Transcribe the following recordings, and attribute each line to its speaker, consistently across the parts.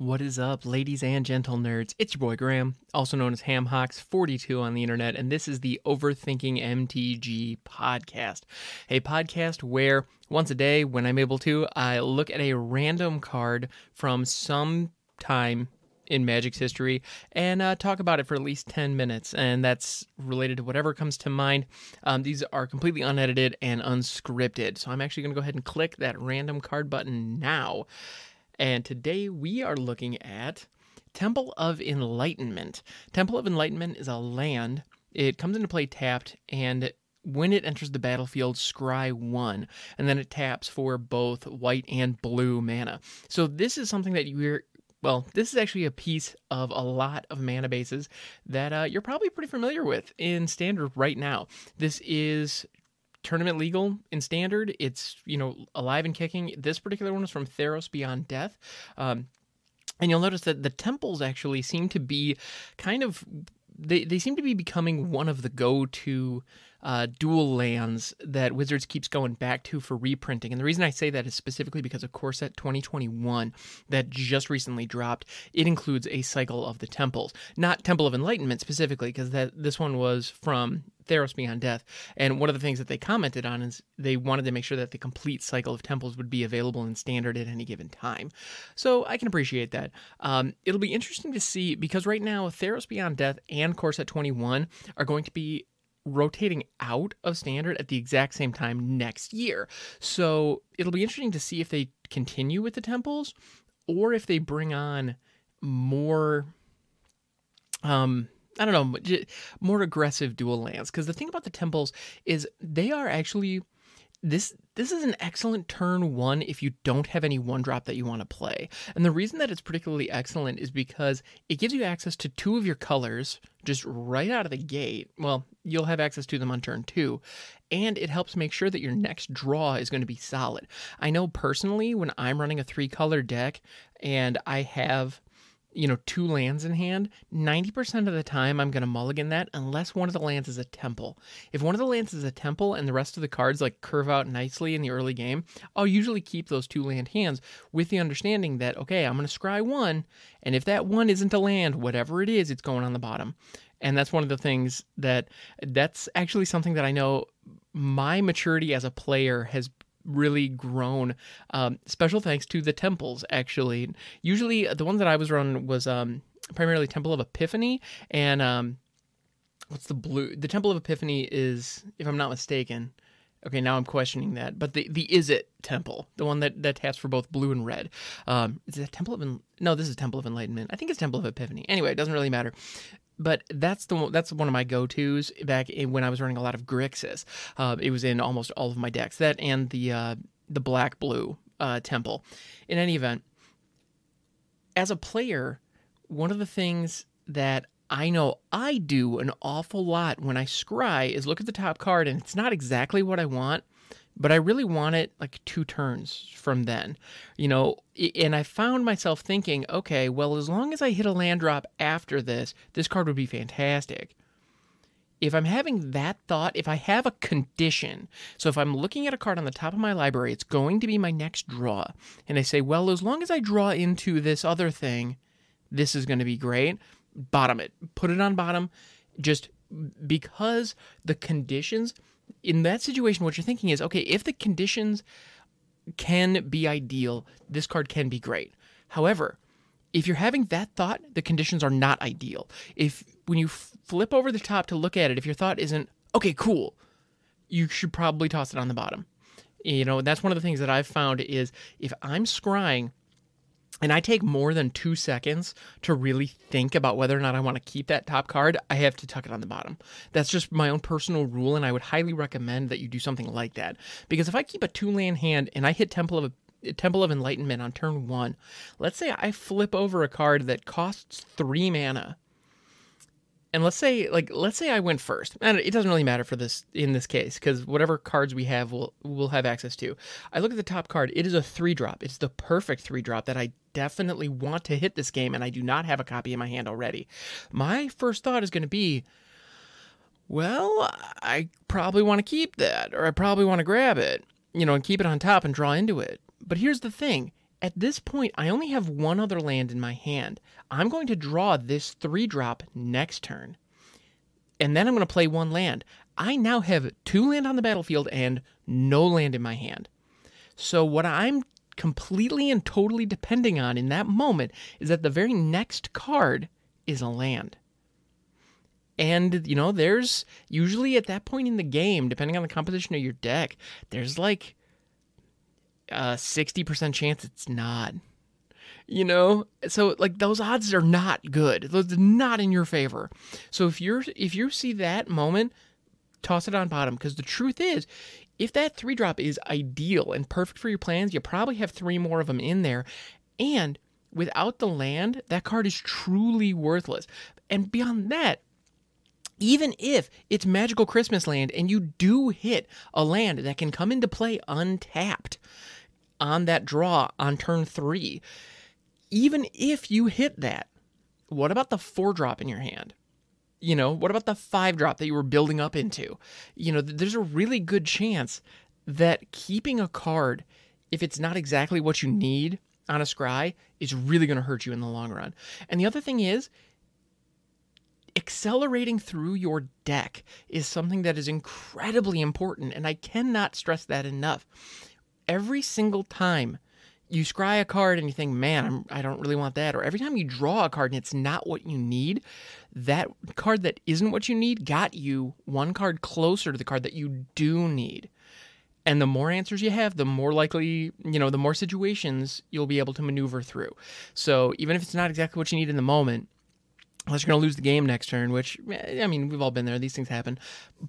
Speaker 1: What is up, ladies and gentle nerds? It's your boy Graham, also known as HamHocks42 on the internet, and this is the Overthinking MTG podcast. A podcast where once a day, when I'm able to, I look at a random card from some time in Magic's history and uh, talk about it for at least 10 minutes. And that's related to whatever comes to mind. Um, these are completely unedited and unscripted. So I'm actually going to go ahead and click that random card button now. And today we are looking at Temple of Enlightenment. Temple of Enlightenment is a land. It comes into play tapped, and when it enters the battlefield, scry one, and then it taps for both white and blue mana. So this is something that you're well, this is actually a piece of a lot of mana bases that uh, you're probably pretty familiar with in standard right now. This is tournament legal in standard. It's you know alive and kicking. This particular one is from Theros Beyond Death. Um, and you'll notice that the temples actually seem to be kind of they, they seem to be becoming one of the go-to uh, dual lands that Wizards keeps going back to for reprinting. And the reason I say that is specifically because of Core Set 2021 that just recently dropped. It includes a cycle of the temples, not Temple of Enlightenment specifically, because that this one was from Theros Beyond Death. And one of the things that they commented on is they wanted to make sure that the complete cycle of temples would be available in standard at any given time. So I can appreciate that. Um, it'll be interesting to see because right now Theros Beyond Death and Core Set 21 are going to be rotating out of standard at the exact same time next year. So it'll be interesting to see if they continue with the temples or if they bring on more um I don't know, more aggressive dual lands. Because the thing about the temples is they are actually this this is an excellent turn one if you don't have any one drop that you want to play. And the reason that it's particularly excellent is because it gives you access to two of your colors just right out of the gate. Well, you'll have access to them on turn two, and it helps make sure that your next draw is going to be solid. I know personally when I'm running a three color deck and I have you know, two lands in hand, 90% of the time I'm going to mulligan that unless one of the lands is a temple. If one of the lands is a temple and the rest of the cards like curve out nicely in the early game, I'll usually keep those two land hands with the understanding that, okay, I'm going to scry one, and if that one isn't a land, whatever it is, it's going on the bottom. And that's one of the things that that's actually something that I know my maturity as a player has really grown. Um, special thanks to the temples, actually. Usually, the one that I was running was um, primarily Temple of Epiphany and um, what's the blue? The Temple of Epiphany is, if I'm not mistaken. Okay, now I'm questioning that. But the the is it Temple, the one that, that taps for both blue and red, um, is it Temple of no? This is Temple of Enlightenment. I think it's Temple of Epiphany. Anyway, it doesn't really matter but that's the that's one of my go tos back when I was running a lot of Grixis. Uh, it was in almost all of my decks. That and the uh, the black blue uh, temple. In any event, as a player, one of the things that I know I do an awful lot when I scry is look at the top card and it's not exactly what I want, but I really want it like two turns from then, you know. And I found myself thinking, okay, well, as long as I hit a land drop after this, this card would be fantastic. If I'm having that thought, if I have a condition, so if I'm looking at a card on the top of my library, it's going to be my next draw, and I say, well, as long as I draw into this other thing, this is going to be great. Bottom it, put it on bottom, just because the conditions in that situation, what you're thinking is, okay, if the conditions can be ideal, this card can be great. However, if you're having that thought, the conditions are not ideal. If when you flip over the top to look at it, if your thought isn't, okay, cool, you should probably toss it on the bottom. You know, that's one of the things that I've found is if I'm scrying and I take more than two seconds to really think about whether or not I want to keep that top card, I have to tuck it on the bottom. That's just my own personal rule, and I would highly recommend that you do something like that. Because if I keep a two land hand and I hit Temple of Temple of Enlightenment on turn one, let's say I flip over a card that costs three mana and let's say like let's say I went first, and it doesn't really matter for this in this case because whatever cards we have, we'll we'll have access to. I look at the top card; it is a three drop. It's the perfect three drop that I definitely want to hit this game, and I do not have a copy in my hand already. My first thought is going to be, well, I probably want to keep that, or I probably want to grab it, you know, and keep it on top and draw into it. But here's the thing: at this point, I only have one other land in my hand. I'm going to draw this three drop next turn. And then I'm going to play one land. I now have two land on the battlefield and no land in my hand. So, what I'm completely and totally depending on in that moment is that the very next card is a land. And, you know, there's usually at that point in the game, depending on the composition of your deck, there's like Uh, a 60% chance it's not. You know? So like those odds are not good. Those are not in your favor. So if you're if you see that moment, toss it on bottom because the truth is if that three drop is ideal and perfect for your plans, you probably have three more of them in there. And without the land, that card is truly worthless. And beyond that, even if it's magical Christmas land and you do hit a land that can come into play untapped on that draw on turn three, even if you hit that, what about the four drop in your hand? You know, what about the five drop that you were building up into? You know, there's a really good chance that keeping a card, if it's not exactly what you need on a scry, is really going to hurt you in the long run. And the other thing is, accelerating through your deck is something that is incredibly important, and I cannot stress that enough. Every single time you scry a card and you think, man, I'm, I don't really want that, or every time you draw a card and it's not what you need, that card that isn't what you need got you one card closer to the card that you do need. And the more answers you have, the more likely, you know, the more situations you'll be able to maneuver through. So even if it's not exactly what you need in the moment, unless you're going to lose the game next turn, which eh, I mean, we've all been there. These things happen.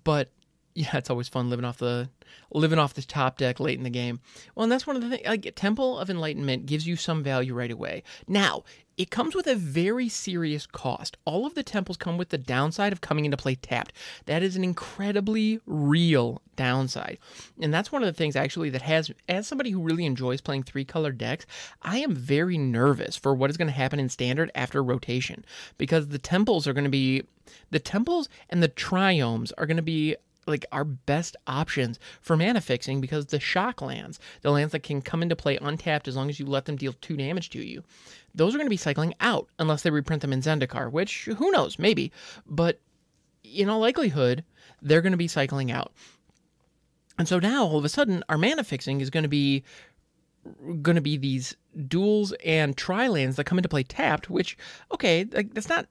Speaker 1: But yeah, it's always fun living off the living off the top deck late in the game. Well, and that's one of the things. Like Temple of Enlightenment gives you some value right away. Now, it comes with a very serious cost. All of the temples come with the downside of coming into play tapped. That is an incredibly real downside. And that's one of the things actually that has as somebody who really enjoys playing three color decks, I am very nervous for what is going to happen in standard after rotation because the temples are going to be the temples and the triomes are going to be like our best options for mana fixing because the shock lands, the lands that can come into play untapped as long as you let them deal two damage to you, those are going to be cycling out unless they reprint them in Zendikar, which who knows, maybe. But in all likelihood, they're going to be cycling out. And so now all of a sudden our mana fixing is going to be going to be these duals and tri lands that come into play tapped, which okay, like that's not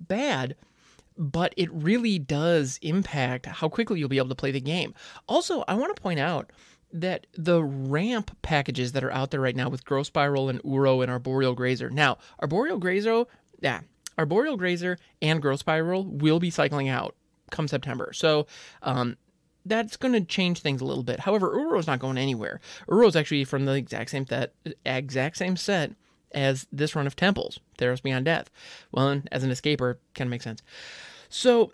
Speaker 1: bad but it really does impact how quickly you'll be able to play the game. Also, I want to point out that the ramp packages that are out there right now with Growth Spiral and Uro and Arboreal Grazer. Now, Arboreal Grazer, yeah, Arboreal Grazer and Growth Spiral will be cycling out come September. So, um, that's going to change things a little bit. However, Uro's not going anywhere. Uro's actually from the exact same set, exact same set as this run of temples, Theros Beyond Death. Well, as an escaper, kind of makes sense. So,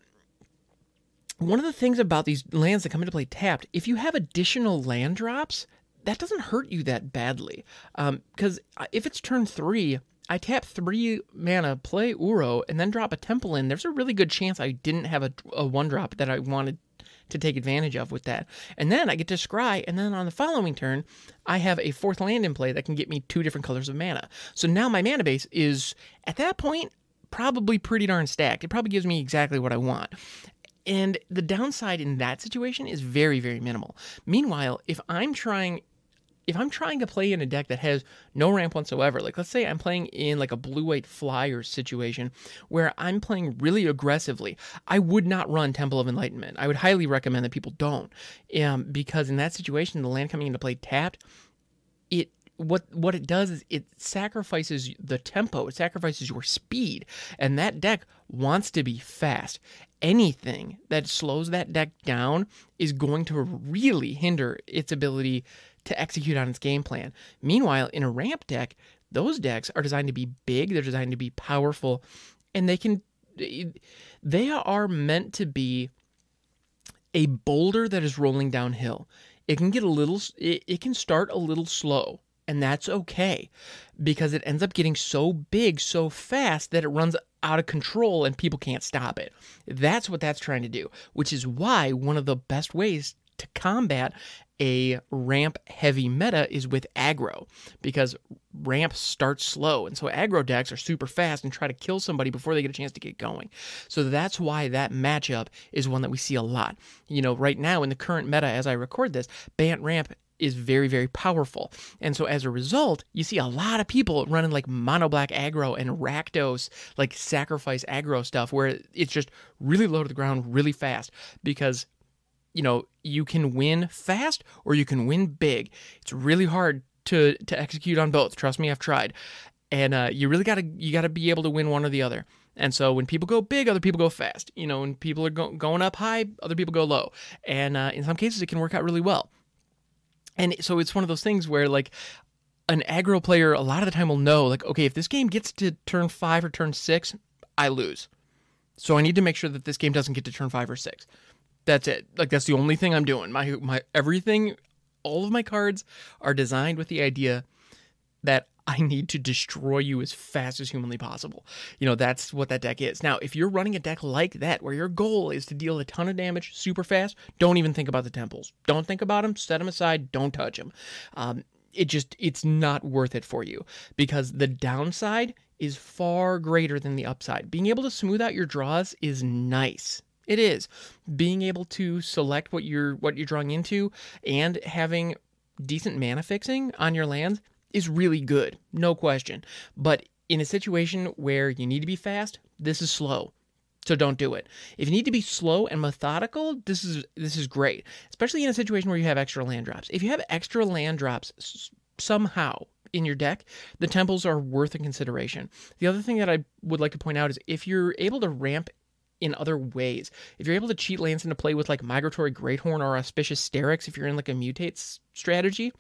Speaker 1: one of the things about these lands that come into play tapped, if you have additional land drops, that doesn't hurt you that badly. Because um, if it's turn three, I tap three mana, play Uro, and then drop a temple in, there's a really good chance I didn't have a, a one drop that I wanted to take advantage of with that. And then I get to scry, and then on the following turn, I have a fourth land in play that can get me two different colors of mana. So now my mana base is, at that point, probably pretty darn stacked. It probably gives me exactly what I want. And the downside in that situation is very, very minimal. Meanwhile, if I'm trying if I'm trying to play in a deck that has no ramp whatsoever, like let's say I'm playing in like a blue white flyers situation where I'm playing really aggressively, I would not run Temple of Enlightenment. I would highly recommend that people don't, um, because in that situation, the land coming into play tapped, it what what it does is it sacrifices the tempo, it sacrifices your speed, and that deck wants to be fast. Anything that slows that deck down is going to really hinder its ability to execute on its game plan. Meanwhile, in a ramp deck, those decks are designed to be big, they're designed to be powerful, and they can they are meant to be a boulder that is rolling downhill. It can get a little it, it can start a little slow, and that's okay because it ends up getting so big so fast that it runs out of control and people can't stop it. That's what that's trying to do, which is why one of the best ways to combat a ramp heavy meta is with aggro because ramp starts slow. And so aggro decks are super fast and try to kill somebody before they get a chance to get going. So that's why that matchup is one that we see a lot. You know, right now in the current meta as I record this, Bant Ramp is very, very powerful. And so as a result, you see a lot of people running like mono black aggro and Rakdos, like sacrifice aggro stuff, where it's just really low to the ground really fast because you know, you can win fast or you can win big. It's really hard to to execute on both. Trust me, I've tried. And uh, you really gotta you gotta be able to win one or the other. And so when people go big, other people go fast. You know, when people are go- going up high, other people go low. And uh, in some cases, it can work out really well. And so it's one of those things where like an aggro player a lot of the time will know like okay if this game gets to turn five or turn six i lose so i need to make sure that this game doesn't get to turn five or six that's it. Like that's the only thing I'm doing. My my everything, all of my cards are designed with the idea that I need to destroy you as fast as humanly possible. You know, that's what that deck is. Now, if you're running a deck like that, where your goal is to deal a ton of damage super fast, don't even think about the temples. Don't think about them. Set them aside. Don't touch them. Um, it just, it's not worth it for you because the downside is far greater than the upside. Being able to smooth out your draws is nice. It is being able to select what you're what you're drawing into and having decent mana fixing on your lands is really good, no question. But in a situation where you need to be fast, this is slow. So don't do it. If you need to be slow and methodical, this is this is great, especially in a situation where you have extra land drops. If you have extra land drops s- somehow in your deck, the temples are worth a consideration. The other thing that I would like to point out is if you're able to ramp in other ways. If you're able to cheat lands into play with like Migratory Greathorn or Auspicious Starrix, if you're in like a mutate strategy,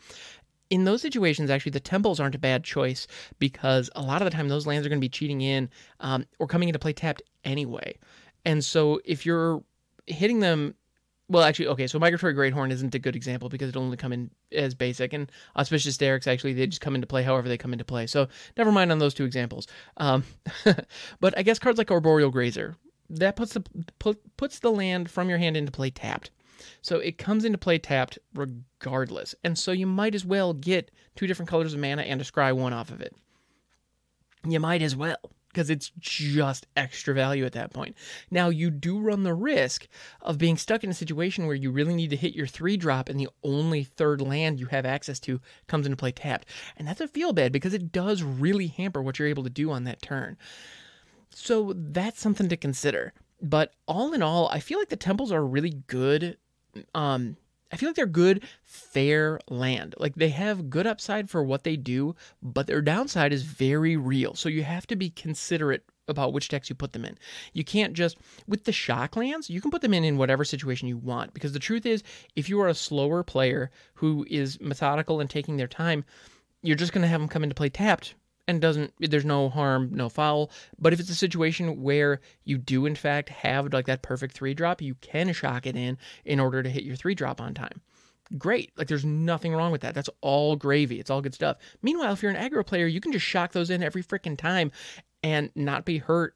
Speaker 1: in those situations, actually, the temples aren't a bad choice because a lot of the time those lands are going to be cheating in um, or coming into play tapped anyway. And so if you're hitting them, well, actually, okay, so Migratory Greathorn isn't a good example because it only come in as basic, and Auspicious Starrix actually they just come into play however they come into play. So never mind on those two examples. Um, but I guess cards like Arboreal Grazer, that puts the put, puts the land from your hand into play tapped. So it comes into play tapped regardless. And so you might as well get two different colors of mana and a scry one off of it. You might as well because it's just extra value at that point. Now you do run the risk of being stuck in a situation where you really need to hit your 3 drop and the only third land you have access to comes into play tapped. And that's a feel bad because it does really hamper what you're able to do on that turn. So that's something to consider. But all in all, I feel like the temples are really good. Um, I feel like they're good, fair land. Like they have good upside for what they do, but their downside is very real. So you have to be considerate about which decks you put them in. You can't just with the shock lands, you can put them in in whatever situation you want because the truth is if you are a slower player who is methodical and taking their time, you're just going to have them come into play tapped and doesn't there's no harm no foul. But if it's a situation where you do in fact have like that perfect three drop you can shock it in in order to hit your three drop on time. Great. Like there's nothing wrong with that. That's all gravy. It's all good stuff. Meanwhile if you're an aggro player you can just shock those in every freaking time and not be hurt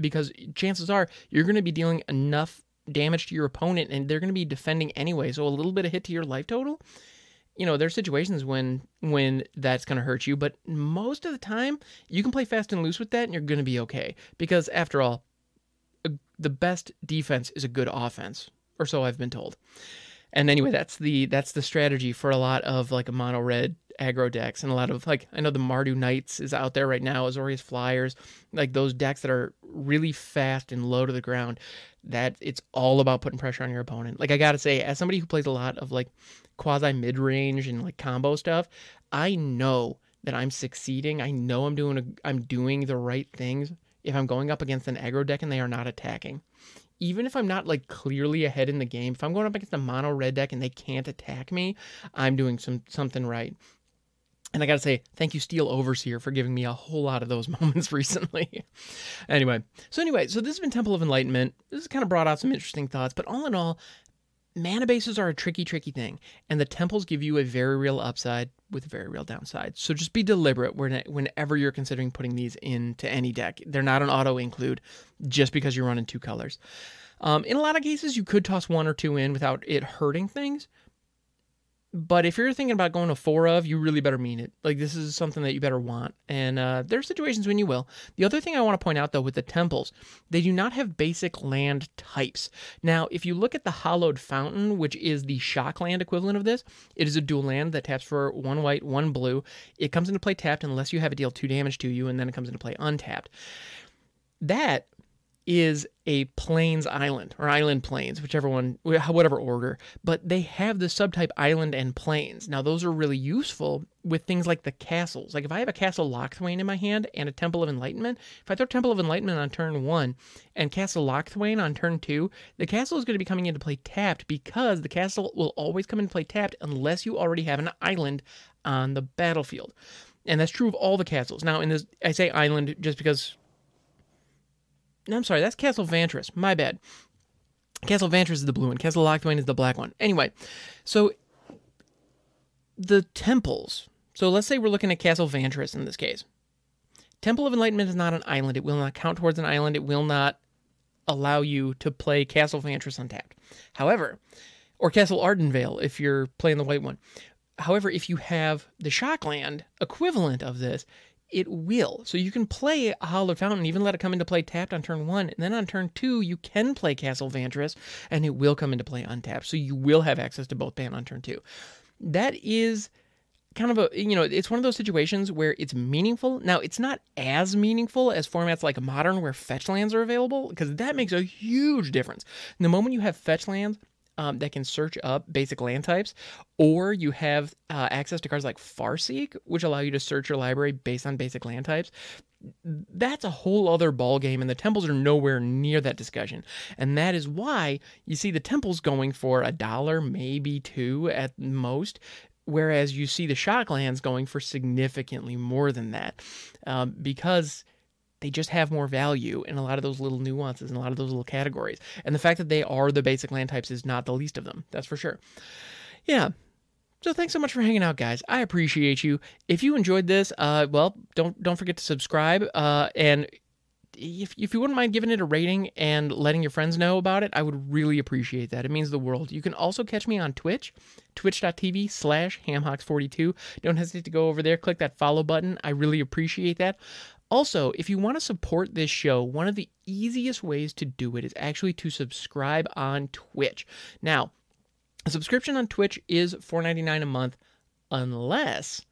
Speaker 1: because chances are you're going to be dealing enough damage to your opponent and they're going to be defending anyway. So a little bit of hit to your life total you know there's situations when when that's going to hurt you but most of the time you can play fast and loose with that and you're going to be okay. Because after all the best defense is a good offense or so i've been told. And anyway that's the that's the strategy for a lot of like a mono red aggro decks and a lot of like i know the mardu knights is out there right now azorius flyers like those decks that are really fast and low to the ground that it's all about putting pressure on your opponent. Like i gotta say as somebody who plays a lot of like quasi mid range and like combo stuff, I know that I'm succeeding. I know I'm doing a, I'm doing the right things if I'm going up against an aggro deck and they are not attacking. Even if I'm not like clearly ahead in the game, if I'm going up against a mono red deck and they can't attack me, I'm doing some something right. And I got to say, thank you, Steel Overseer, for giving me a whole lot of those moments recently. anyway, so anyway, so this has been Temple of Enlightenment. This has kind of brought out some interesting thoughts, but all in all, mana bases are a tricky, tricky thing, and the temples give you a very real upside with a very real downside. So just be deliberate whenever you're considering putting these into any deck. They're not an auto include just because you're running two colors. Um, in a lot of cases, you could toss one or two in without it hurting things. But if you're thinking about going to four of, you really better mean it. Like this is something that you better want. And uh, there are situations when you will. The other thing I want to point out though with the temples, they do not have basic land types. Now, if you look at the Hallowed Fountain, which is the shock land equivalent of this, it is a dual land that taps for one white, one blue. It comes into play tapped unless you have it deal two damage to you, and then it comes into play untapped. That is a plains island or island plains, whichever one, whatever order. But they have the subtype island and plains. Now, those are really useful with things like the castles. Like if I have a Castle Locthwain in my hand and a Temple of Enlightenment, if I throw Temple of Enlightenment on turn one and Castle Locthwain on turn two, the castle is going to be coming into play tapped because the castle will always come into play tapped unless you already have an island on the battlefield. And that's true of all the castles. Now, in this, I say island just because I'm sorry, that's Castle Vantress. My bad. Castle Vantress is the blue one. Castle Locthwain is the black one. Anyway, so the temples. So let's say we're looking at Castle Vantress in this case. Temple of Enlightenment is not an island. It will not count towards an island. It will not allow you to play Castle Vantress untapped. However, or Castle Ardenvale if you're playing the white one. However, if you have the Shockland equivalent of this, it will. So you can play a Hallowed Fountain, even let it come into play tapped on turn one. And then on turn two, you can play Castle Vantress, and it will come into play untapped. So you will have access to both ban on turn two. That is kind of a you know it's one of those situations where it's meaningful now it's not as meaningful as formats like modern where fetch lands are available because that makes a huge difference and the moment you have fetch lands um, that can search up basic land types, or you have uh, access to cards like Farseek, which allow you to search your library based on basic land types. That's a whole other ball game, and the temples are nowhere near that discussion. And that is why you see the temples going for a dollar, maybe two at most, whereas you see the shocklands going for significantly more than that, um, because they just have more value in a lot of those little nuances and a lot of those little categories. And the fact that they are the basic land types is not the least of them. That's for sure. Yeah. So thanks so much for hanging out, guys. I appreciate you. If you enjoyed this, uh, well, don't don't forget to subscribe. Uh, and if, if you wouldn't mind giving it a rating and letting your friends know about it, I would really appreciate that. It means the world. You can also catch me on Twitch, twitch.tv slash hamhocks42. Don't hesitate to go over there, click that follow button. I really appreciate that. Also, if you want to support this show, one of the easiest ways to do it is actually to subscribe on Twitch. Now, a subscription on Twitch is $4.99 a month unless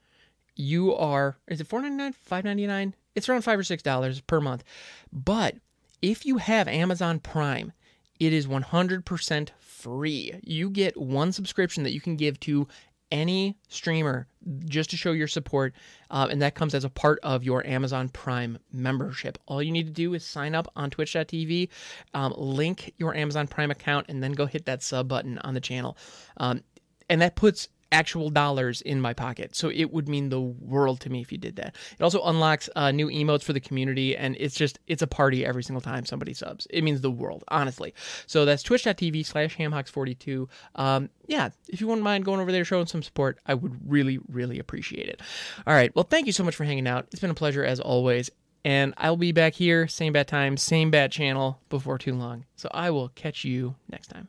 Speaker 1: you are is it $4.99 $5.99 it's around 5 or 6 dollars per month. But if you have amazon prime it is 100% free. You get one subscription that you can give to any streamer just to show your support, uh, and that comes as a part of your Amazon Prime membership. All you need to do is sign up on Twitch.tv, um, link your Amazon Prime account, and then go hit that sub button on the channel. Um, and that puts actual dollars in my pocket. So it would mean the world to me if you did that. It also unlocks uh, new emotes for the community, and it's just it's a party every single time somebody subs. It means the world, honestly. So that's twitch.tv slash hamhocks42. Um, yeah, if you wouldn't mind going over there showing some support, I would really, really appreciate it. All right, well, thank you so much for hanging out. It's been a pleasure as always. And I'll be back here, same bad time, same bad channel before too long. So I will catch you next time.